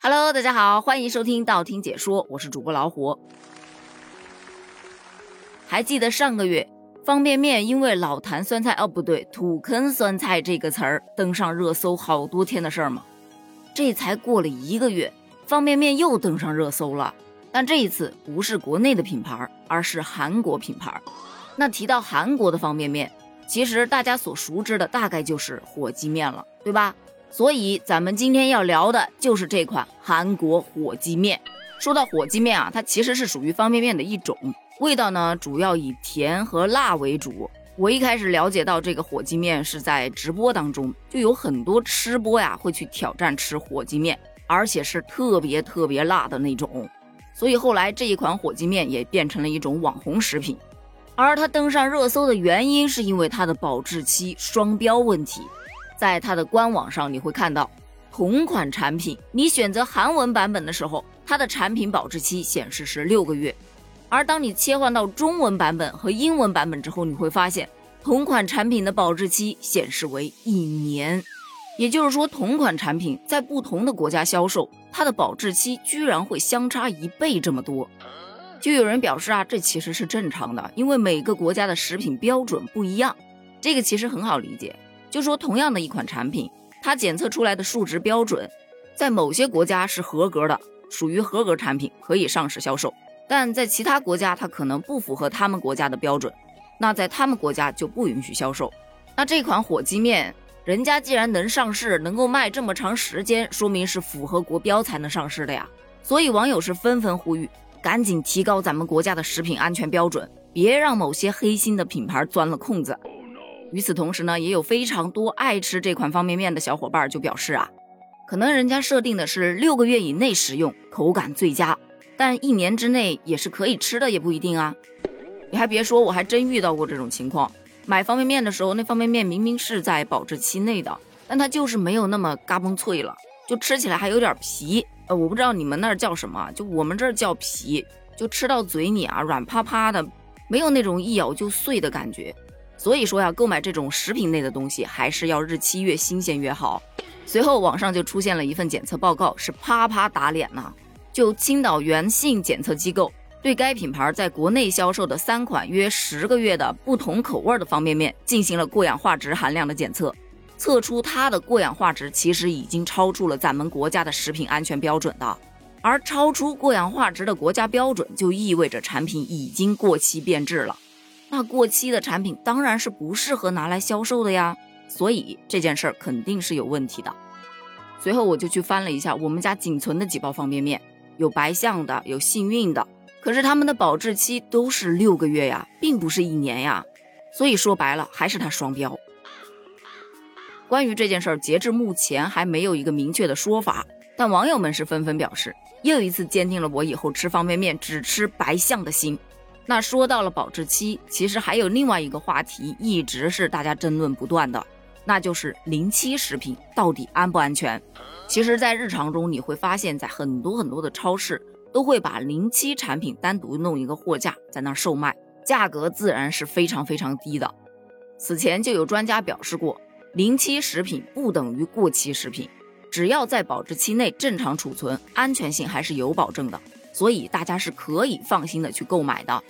Hello，大家好，欢迎收听道听解说，我是主播老虎。还记得上个月方便面因为老坛酸菜哦不对，土坑酸菜这个词儿登上热搜好多天的事儿吗？这才过了一个月，方便面又登上热搜了，但这一次不是国内的品牌，而是韩国品牌。那提到韩国的方便面，其实大家所熟知的大概就是火鸡面了，对吧？所以咱们今天要聊的就是这款韩国火鸡面。说到火鸡面啊，它其实是属于方便面的一种，味道呢主要以甜和辣为主。我一开始了解到这个火鸡面是在直播当中，就有很多吃播呀会去挑战吃火鸡面，而且是特别特别辣的那种。所以后来这一款火鸡面也变成了一种网红食品。而它登上热搜的原因是因为它的保质期双标问题。在它的官网上，你会看到同款产品，你选择韩文版本的时候，它的产品保质期显示是六个月；而当你切换到中文版本和英文版本之后，你会发现同款产品的保质期显示为一年。也就是说，同款产品在不同的国家销售，它的保质期居然会相差一倍这么多。就有人表示啊，这其实是正常的，因为每个国家的食品标准不一样。这个其实很好理解。就说同样的一款产品，它检测出来的数值标准，在某些国家是合格的，属于合格产品，可以上市销售；但在其他国家，它可能不符合他们国家的标准，那在他们国家就不允许销售。那这款火鸡面，人家既然能上市，能够卖这么长时间，说明是符合国标才能上市的呀。所以网友是纷纷呼吁，赶紧提高咱们国家的食品安全标准，别让某些黑心的品牌钻了空子。与此同时呢，也有非常多爱吃这款方便面的小伙伴就表示啊，可能人家设定的是六个月以内食用，口感最佳，但一年之内也是可以吃的，也不一定啊。你还别说，我还真遇到过这种情况。买方便面的时候，那方便面明明是在保质期内的，但它就是没有那么嘎嘣脆了，就吃起来还有点皮。呃，我不知道你们那儿叫什么，就我们这儿叫皮，就吃到嘴里啊，软趴趴的，没有那种一咬就碎的感觉。所以说呀，购买这种食品类的东西，还是要日期越新鲜越好。随后网上就出现了一份检测报告，是啪啪打脸呐！就青岛源信检测机构对该品牌在国内销售的三款约十个月的不同口味的方便面进行了过氧化值含量的检测，测出它的过氧化值其实已经超出了咱们国家的食品安全标准的。而超出过氧化值的国家标准，就意味着产品已经过期变质了。那过期的产品当然是不适合拿来销售的呀，所以这件事儿肯定是有问题的。随后我就去翻了一下我们家仅存的几包方便面，有白象的，有幸运的，可是他们的保质期都是六个月呀，并不是一年呀。所以说白了，还是它双标。关于这件事儿，截至目前还没有一个明确的说法，但网友们是纷纷表示，又一次坚定了我以后吃方便面只吃白象的心。那说到了保质期，其实还有另外一个话题，一直是大家争论不断的，那就是临期食品到底安不安全？其实，在日常中你会发现，在很多很多的超市都会把临期产品单独弄一个货架在那儿售卖，价格自然是非常非常低的。此前就有专家表示过，临期食品不等于过期食品，只要在保质期内正常储存，安全性还是有保证的，所以大家是可以放心的去购买的。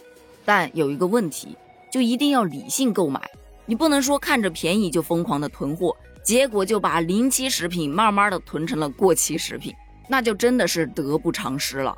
但有一个问题，就一定要理性购买，你不能说看着便宜就疯狂的囤货，结果就把临期食品慢慢的囤成了过期食品，那就真的是得不偿失了。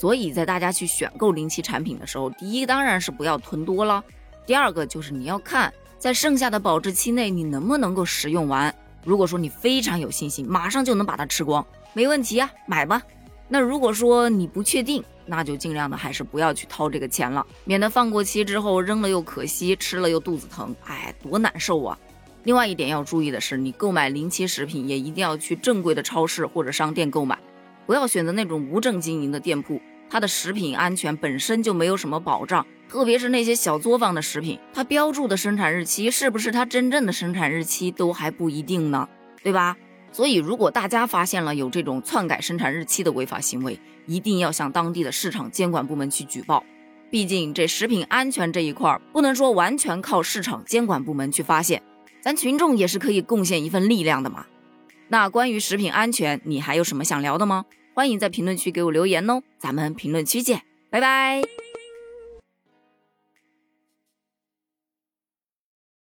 所以在大家去选购临期产品的时候，第一当然是不要囤多了，第二个就是你要看在剩下的保质期内你能不能够食用完。如果说你非常有信心，马上就能把它吃光，没问题呀，买吧。那如果说你不确定，那就尽量的还是不要去掏这个钱了，免得放过期之后扔了又可惜，吃了又肚子疼，哎，多难受啊！另外一点要注意的是，你购买临期食品也一定要去正规的超市或者商店购买，不要选择那种无证经营的店铺，它的食品安全本身就没有什么保障，特别是那些小作坊的食品，它标注的生产日期是不是它真正的生产日期都还不一定呢，对吧？所以，如果大家发现了有这种篡改生产日期的违法行为，一定要向当地的市场监管部门去举报。毕竟，这食品安全这一块不能说完全靠市场监管部门去发现，咱群众也是可以贡献一份力量的嘛。那关于食品安全，你还有什么想聊的吗？欢迎在评论区给我留言哦，咱们评论区见，拜拜。